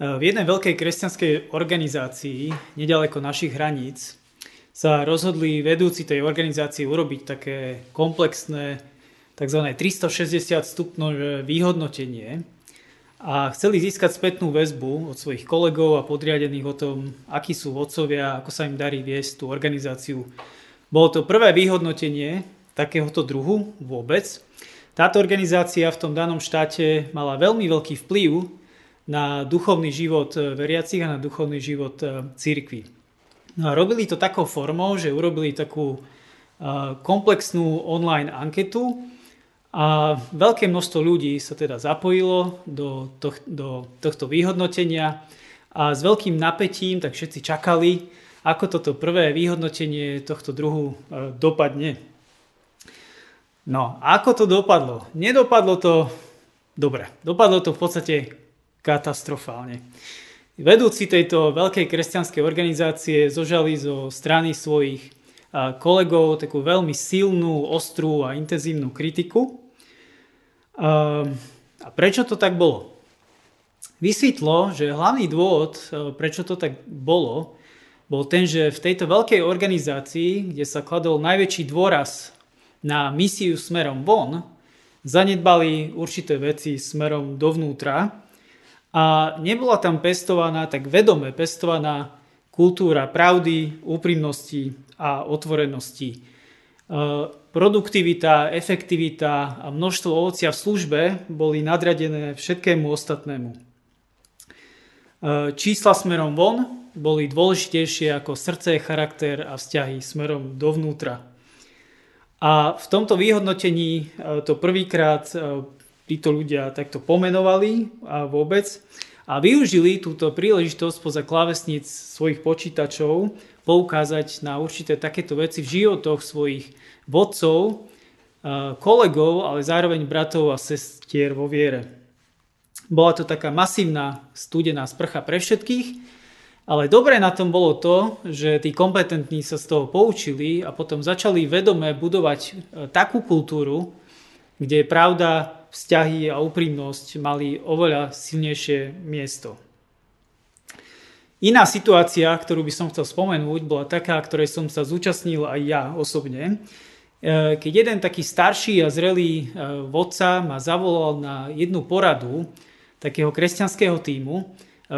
V jednej veľkej kresťanskej organizácii, nedaleko našich hraníc, sa rozhodli vedúci tej organizácie urobiť také komplexné tzv. 360 stupňové vyhodnotenie a chceli získať spätnú väzbu od svojich kolegov a podriadených o tom, akí sú vodcovia, ako sa im darí viesť tú organizáciu. Bolo to prvé vyhodnotenie takéhoto druhu vôbec. Táto organizácia v tom danom štáte mala veľmi veľký vplyv na duchovný život veriacich a na duchovný život e, církvy. No a robili to takou formou, že urobili takú e, komplexnú online anketu, a veľké množstvo ľudí sa teda zapojilo do, to, do tohto vyhodnotenia a s veľkým napätím tak všetci čakali, ako toto prvé vyhodnotenie tohto druhu dopadne. No, ako to dopadlo? Nedopadlo to dobre. Dopadlo to v podstate katastrofálne. Vedúci tejto veľkej kresťanskej organizácie zožali zo strany svojich kolegov takú veľmi silnú, ostrú a intenzívnu kritiku a prečo to tak bolo? Vysvetlo, že hlavný dôvod, e, prečo to tak bolo, bol ten, že v tejto veľkej organizácii, kde sa kladol najväčší dôraz na misiu smerom von, zanedbali určité veci smerom dovnútra a nebola tam pestovaná, tak vedome pestovaná kultúra pravdy, úprimnosti a otvorenosti. E, produktivita, efektivita a množstvo ovocia v službe boli nadradené všetkému ostatnému. E, čísla smerom von boli dôležitejšie ako srdce, charakter a vzťahy smerom dovnútra. A v tomto vyhodnotení e, to prvýkrát títo ľudia takto pomenovali a vôbec a využili túto príležitosť poza klávesníc svojich počítačov poukázať na určité takéto veci v životoch svojich vodcov, kolegov, ale zároveň bratov a sestier vo viere. Bola to taká masívna studená sprcha pre všetkých, ale dobre na tom bolo to, že tí kompetentní sa z toho poučili a potom začali vedome budovať e, takú kultúru, kde pravda, vzťahy a úprimnosť mali oveľa silnejšie miesto. Iná situácia, ktorú by som chcel spomenúť, bola taká, ktorej som sa zúčastnil aj ja osobne. E, keď jeden taký starší a zrelý e, vodca ma zavolal na jednu poradu takého kresťanského týmu, e,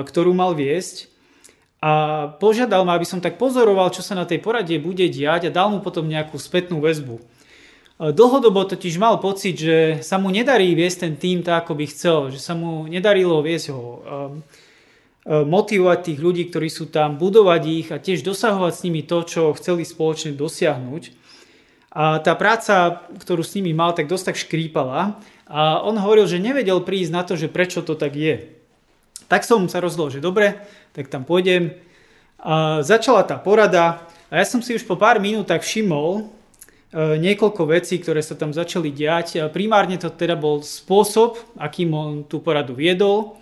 ktorú mal viesť a požiadal ma, aby som tak pozoroval, čo sa na tej porade bude diať a dal mu potom nejakú spätnú väzbu. Dlhodobo totiž mal pocit, že sa mu nedarí viesť ten tým tak, ako by chcel, že sa mu nedarilo viesť ho, motivovať tých ľudí, ktorí sú tam, budovať ich a tiež dosahovať s nimi to, čo chceli spoločne dosiahnuť. A tá práca, ktorú s nimi mal, tak dosť tak škrípala. A on hovoril, že nevedel prísť na to, že prečo to tak je. Tak som sa rozhodol, že dobre, tak tam pôjdem. A začala tá porada a ja som si už po pár minútach všimol niekoľko vecí, ktoré sa tam začali diať. A primárne to teda bol spôsob, akým on tú poradu viedol,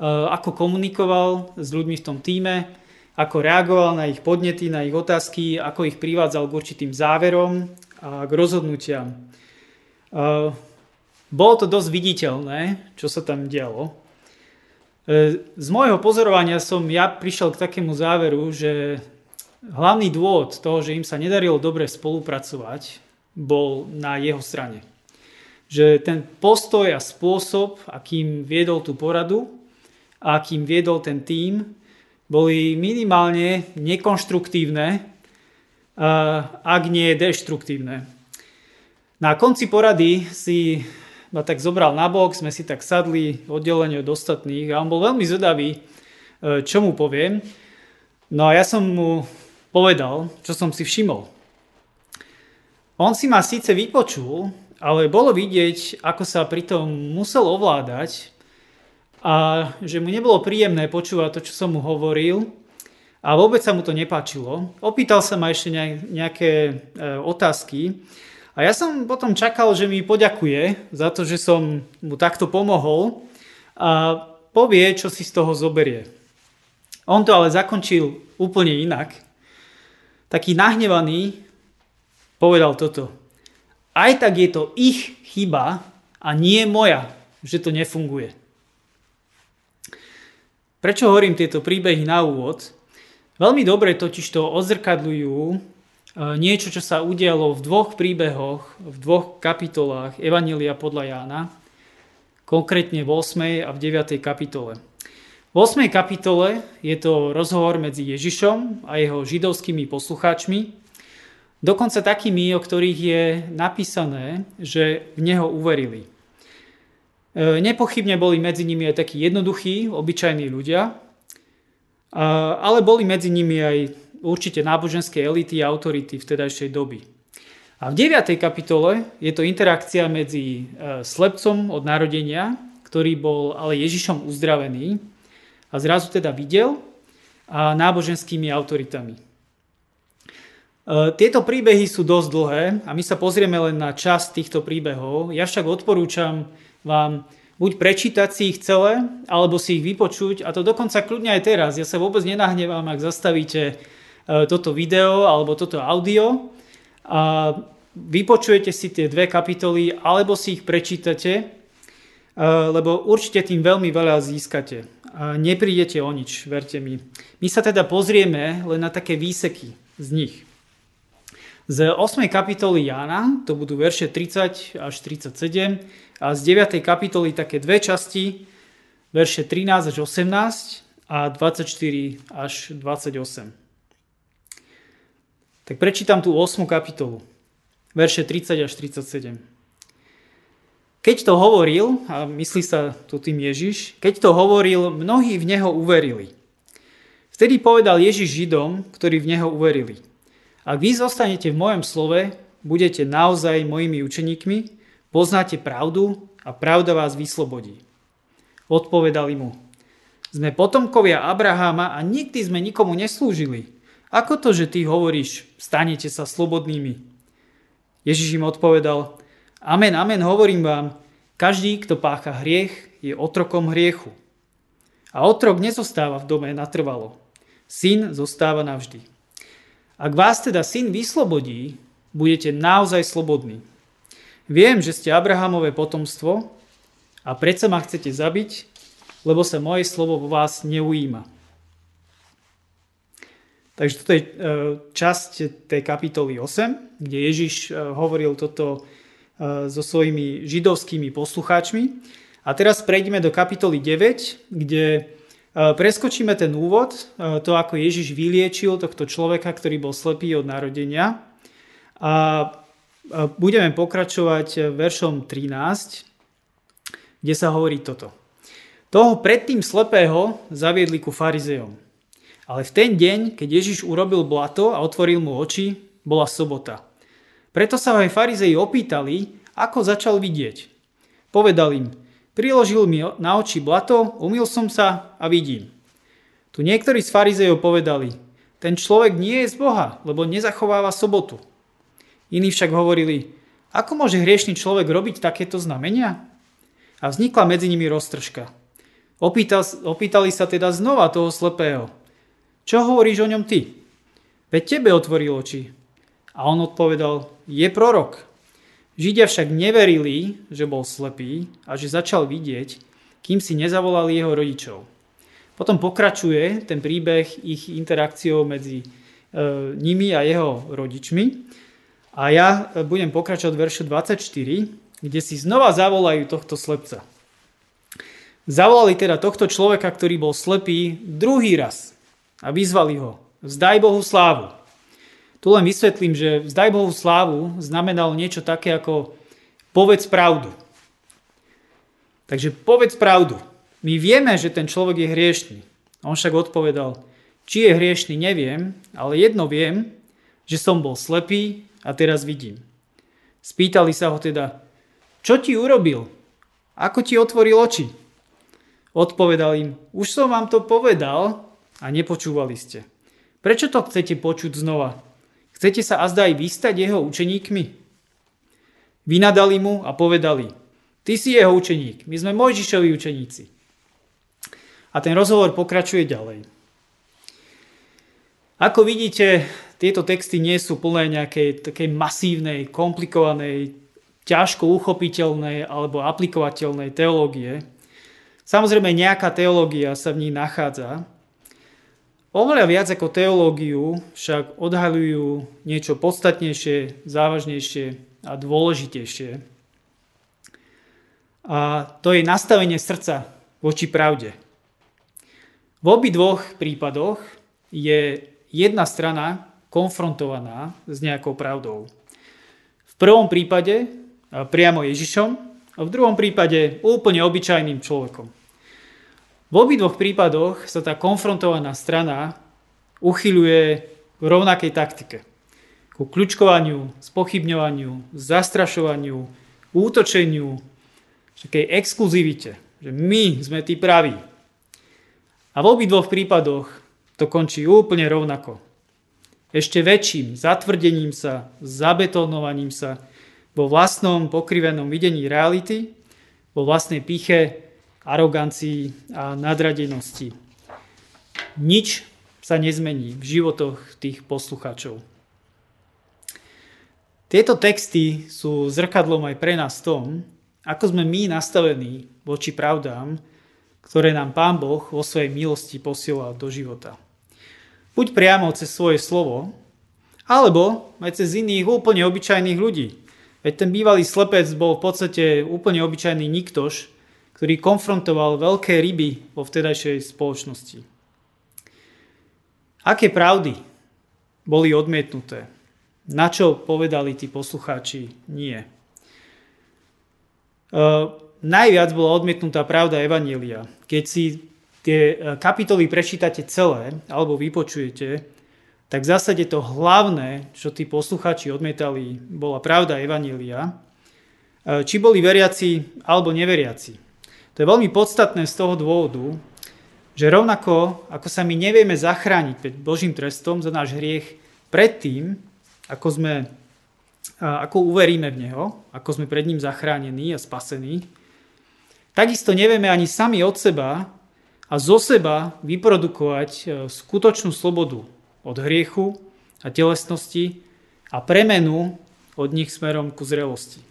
e, ako komunikoval s ľuďmi v tom týme, ako reagoval na ich podnety, na ich otázky, ako ich privádzal k určitým záverom, a k rozhodnutiam. Bolo to dosť viditeľné, čo sa tam dialo. E, z môjho pozorovania som ja prišiel k takému záveru, že hlavný dôvod toho, že im sa nedarilo dobre spolupracovať, bol na jeho strane. Že ten postoj a spôsob, akým viedol tú poradu a akým viedol ten tím, boli minimálne nekonštruktívne ak nie deštruktívne. Na konci porady si ma tak zobral na bok, sme si tak sadli oddelenie od ostatných a on bol veľmi zvedavý, e, čo mu poviem. No a ja som mu povedal, čo som si všimol. On si ma síce vypočul, ale bolo vidieť, ako sa pritom musel ovládať a že mu nebolo príjemné počúvať to, čo som mu hovoril a vôbec sa mu to nepáčilo. Opýtal sa ma ešte nejaké e, otázky a ja som potom čakal, že mi poďakuje za to, že som mu takto pomohol a povie, čo si z toho zoberie. On to ale zakončil úplne inak. Taký nahnevaný povedal toto. Aj tak je to ich chyba a nie moja, že to nefunguje. Prečo hovorím tieto príbehy na úvod? Veľmi dobre totiž to odzrkadľujú e, niečo, čo sa udialo v dvoch príbehoch, v dvoch kapitolách Evanília podľa Jána, konkrétne v 8. a v 9. kapitole. V 8. kapitole je to rozhovor medzi Ježišom a jeho židovskými poslucháčmi, dokonca takými, o ktorých je napísané, že v Neho uverili. E, nepochybne boli medzi nimi aj takí jednoduchí, obyčajní ľudia, ale boli medzi nimi aj určite náboženské elity a autority vtedajšej doby. A v 9. kapitole je to interakcia medzi e, slepcom od narodenia, ktorý bol ale Ježišom uzdravený a zrazu teda videl, a náboženskými autoritami. E, tieto príbehy sú dosť dlhé a my sa pozrieme len na čas týchto príbehov. Ja však odporúčam vám buď prečítať si ich celé, alebo si ich vypočuť, a to dokonca kľudne aj teraz. Ja sa vôbec nenahnevám, ak zastavíte e, toto video alebo toto audio a vypočujete si tie dve kapitoly, alebo si ich prečítate, e, lebo určite tým veľmi veľa získate. Neprídete o nič, verte mi. My sa teda pozrieme len na také výseky z nich. Z 8. kapitoly Jána, to budú verše 30 až 37, a z 9. kapitoly také dve časti, verše 13 až 18 a 24 až 28. Tak prečítam tú 8. kapitolu, verše 30 až 37. Keď to hovoril, a myslí sa tu tým Ježiš, keď to hovoril, mnohí v Neho uverili. Vtedy povedal Ježiš Židom, ktorí v Neho uverili. Ak vy zostanete v mojom slove, budete naozaj mojimi učeníkmi, poznáte pravdu a pravda vás vyslobodí. Odpovedali mu, sme potomkovia Abraháma a nikdy sme nikomu neslúžili. Ako to, že ty hovoríš, stanete sa slobodnými? Ježiš im odpovedal, amen, amen, hovorím vám, každý, kto pácha hriech, je otrokom hriechu. A otrok nezostáva v dome natrvalo. Syn zostáva navždy. Ak vás teda syn vyslobodí, budete naozaj slobodní. Viem, že ste Abrahamové potomstvo a predsa ma chcete zabiť, lebo sa moje slovo vo vás neujíma. Takže toto je e, časť tej kapitoly 8, kde Ježiš e, hovoril toto so svojimi židovskými poslucháčmi. A teraz prejdeme do kapitoly 9, kde E, preskočíme ten úvod, e, to ako Ježiš vyliečil tohto človeka, ktorý bol slepý od narodenia. A budeme pokračovať veršom 13, kde sa hovorí toto. Toho predtým slepého zaviedli ku farizejom. Ale v ten deň, keď Ježiš urobil blato a otvoril mu oči, bola sobota. Preto sa aj farizeji opýtali, ako začal vidieť. Povedal im, Priložil mi na oči blato, umil som sa a vidím. Tu niektorí z farizejov povedali, ten človek nie je z Boha, lebo nezachováva sobotu. Iní však hovorili, ako môže hriešný človek robiť takéto znamenia? A vznikla medzi nimi roztržka. Opýtal, opýtali sa teda znova toho slepého. Čo hovoríš o ňom ty? Veď tebe otvoril oči. A on odpovedal, je prorok. Židia však neverili, že bol slepý a že začal vidieť, kým si nezavolali jeho rodičov. Potom pokračuje ten príbeh ich interakciou medzi e, nimi a jeho rodičmi. A ja budem pokračovať v veršu 24, kde si znova zavolajú tohto slepca. Zavolali teda tohto človeka, ktorý bol slepý, druhý raz a vyzvali ho. Vzdaj Bohu slávu. Tu len vysvetlím, že vzdaj Bohu slávu znamenalo niečo také ako povedz pravdu. Takže povedz pravdu. My vieme, že ten človek je hriešný. On však odpovedal, či je hriešný, neviem, ale jedno viem, že som bol slepý a teraz vidím. Spýtali sa ho teda, čo ti urobil? Ako ti otvoril oči? Odpovedal im, už som vám to povedal a nepočúvali ste. Prečo to chcete počuť znova? Chcete sa azda aj vystať jeho učeníkmi? Vynadali mu a povedali, ty si jeho učeník, my sme Mojžišovi učeníci. A ten rozhovor pokračuje ďalej. Ako vidíte, tieto texty nie sú plné nejakej takej masívnej, komplikovanej, ťažko uchopiteľnej alebo aplikovateľnej teológie. Samozrejme nejaká teológia sa v ní nachádza. Oveľa viac ako teológiu však odhalujú niečo podstatnejšie, závažnejšie a dôležitejšie. A to je nastavenie srdca voči pravde. V obi dvoch prípadoch je jedna strana konfrontovaná s nejakou pravdou. V prvom prípade priamo Ježišom a v druhom prípade úplne obyčajným človekom. V obidvoch prípadoch sa tá konfrontovaná strana uchyľuje v rovnakej taktike. Ku kľučkovaniu, spochybňovaniu, zastrašovaniu, útočeniu, takej exkluzivite, že my sme tí praví. A v obidvoch prípadoch to končí úplne rovnako. Ešte väčším zatvrdením sa, zabetonovaním sa vo vlastnom pokrivenom videní reality, vo vlastnej píche, arogancii a nadradenosti. Nič sa nezmení v životoch tých poslucháčov. Tieto texty sú zrkadlom aj pre nás tom, ako sme my nastavení voči pravdám, ktoré nám Pán Boh vo svojej milosti posielal do života. Buď priamo cez svoje slovo, alebo aj cez iných úplne obyčajných ľudí. Veď ten bývalý slepec bol v podstate úplne obyčajný niktož, ktorý konfrontoval veľké ryby vo vtedajšej spoločnosti. Aké pravdy boli odmietnuté? Na čo povedali tí poslucháči nie? Uh, najviac bola odmietnutá pravda Evanielia. Keď si tie e, kapitoly prečítate celé alebo vypočujete, tak v zásade to hlavné, čo tí posluchači odmietali, bola pravda Evanília. Uh, či boli veriaci alebo neveriaci. To je veľmi podstatné z toho dôvodu, že rovnako ako sa my nevieme zachrániť pred Božím trestom za náš hriech predtým, ako sme ako uveríme v Neho, ako sme pred ním zachránení a spasení, takisto nevieme ani sami od seba a zo seba vyprodukovať e, skutočnú slobodu od hriechu a telesnosti a premenu od nich smerom ku zrelosti.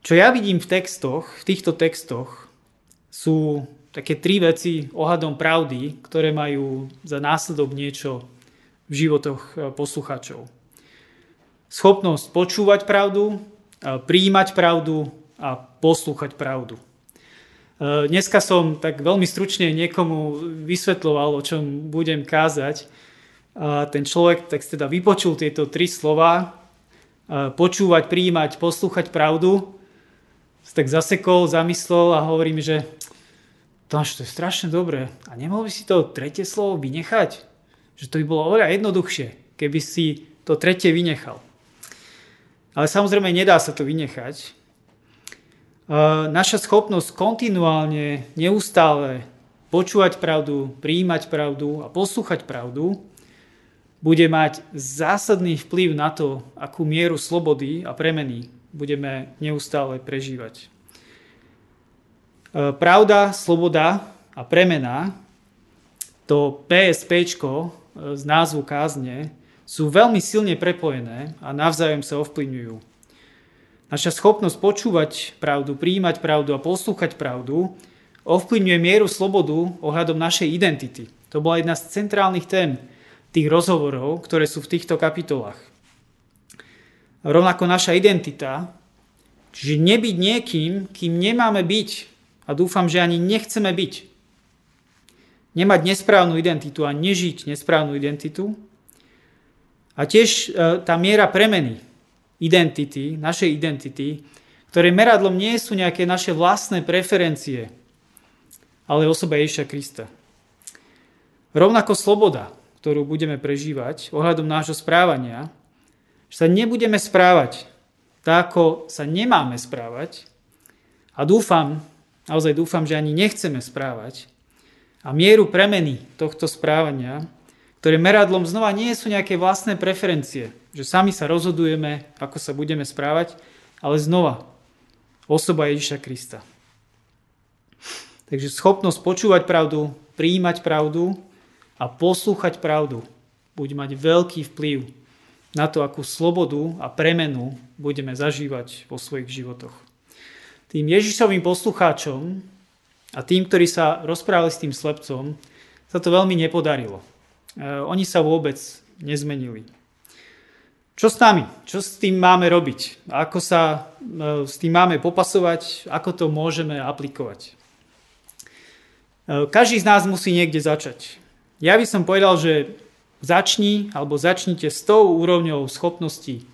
Čo ja vidím v textoch, v týchto textoch, sú také tri veci ohľadom pravdy, ktoré majú za následok niečo v životoch e, poslucháčov schopnosť počúvať pravdu, prijímať pravdu a poslúchať pravdu. E, dneska som tak veľmi stručne niekomu vysvetloval, o čom budem kázať. Ten človek tak teda vypočul tieto tri slova, počúvať, prijímať, poslúchať pravdu, tak zasekol, zamyslel a hovorí mi, že Tomáš, to je strašne dobré. A nemohol by si to tretie slovo vynechať? Že to by bolo oveľa jednoduchšie, keby si to tretie vynechal. Ale samozrejme nedá sa to vynechať. Naša schopnosť kontinuálne, neustále počúvať pravdu, prijímať pravdu a poslúchať pravdu bude mať zásadný vplyv na to, akú mieru slobody a premeny budeme neustále prežívať. Pravda, sloboda a premena, to PSP z názvu kázne, sú veľmi silne prepojené a navzájom sa ovplyvňujú. Naša schopnosť počúvať pravdu, prijímať pravdu a poslúchať pravdu ovplyvňuje mieru slobodu ohľadom našej identity. To bola jedna z centrálnych tém tých rozhovorov, ktoré sú v týchto kapitolách. Rovnako naša identita, čiže nebyť niekým, kým nemáme byť a dúfam, že ani nechceme byť. Nemať nesprávnu identitu a nežiť nesprávnu identitu, a tiež e, tá miera premeny identity, našej identity, ktoré meradlom nie sú nejaké naše vlastné preferencie, ale osoba Ježiša Krista. Rovnako sloboda, ktorú budeme prežívať ohľadom nášho správania, že sa nebudeme správať tak, ako sa nemáme správať a dúfam, naozaj dúfam, že ani nechceme správať a mieru premeny tohto správania ktoré meradlom znova nie sú nejaké vlastné preferencie, že sami sa rozhodujeme, ako sa budeme správať, ale znova osoba Ježiša Krista. Takže schopnosť počúvať pravdu, prijímať pravdu a poslúchať pravdu bude mať veľký vplyv na to, akú slobodu a premenu budeme zažívať vo svojich životoch. tým Ježišovým poslucháčom a tým, ktorí sa rozprávali s tým slepcom, sa to veľmi nepodarilo. E, oni sa vôbec nezmenili. Čo s nami? Čo s tým máme robiť? Ako sa e, s tým máme popasovať? Ako to môžeme aplikovať? E, každý z nás musí niekde začať. Ja by som povedal, že začni alebo začnite s tou úrovňou schopností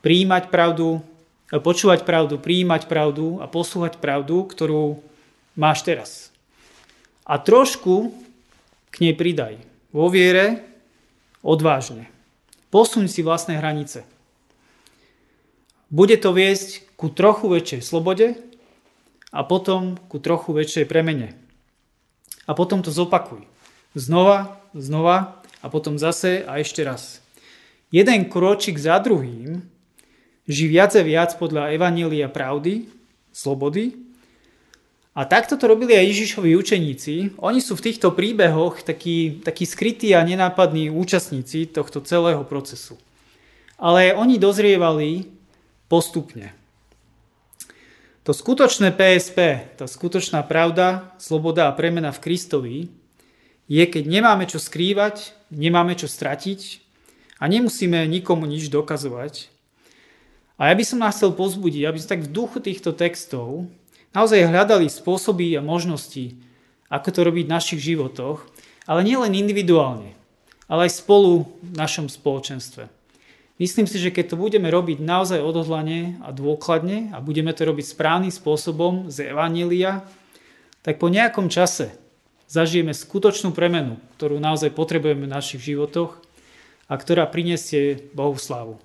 príjmať pravdu, počúvať pravdu, príjmať pravdu a poslúhať pravdu, ktorú máš teraz. A trošku k nej pridaj. Vo viere, odvážne. Posuň si vlastné hranice. Bude to viesť ku trochu väčšej slobode a potom ku trochu väčšej premene. A potom to zopakuj. Znova, znova a potom zase a ešte raz. Jeden kročik za druhým ži viac a viac podľa Evanília pravdy, slobody. A takto to robili aj Ježišovi učeníci. Oni sú v týchto príbehoch takí, takí skrytí a nenápadní účastníci tohto celého procesu. Ale oni dozrievali postupne. To skutočné PSP, tá skutočná pravda, sloboda a premena v Kristovi je, keď nemáme čo skrývať, nemáme čo stratiť a nemusíme nikomu nič dokazovať, a ja by som nás chcel pozbudiť, aby sme tak v duchu týchto textov naozaj hľadali spôsoby a možnosti, ako to robiť v našich životoch, ale nielen individuálne, ale aj spolu v našom spoločenstve. Myslím si, že keď to budeme robiť naozaj odhodlane a dôkladne a budeme to robiť správnym spôsobom z Evanília, tak po nejakom čase zažijeme skutočnú premenu, ktorú naozaj potrebujeme v našich životoch a ktorá prinesie Bohu slávu.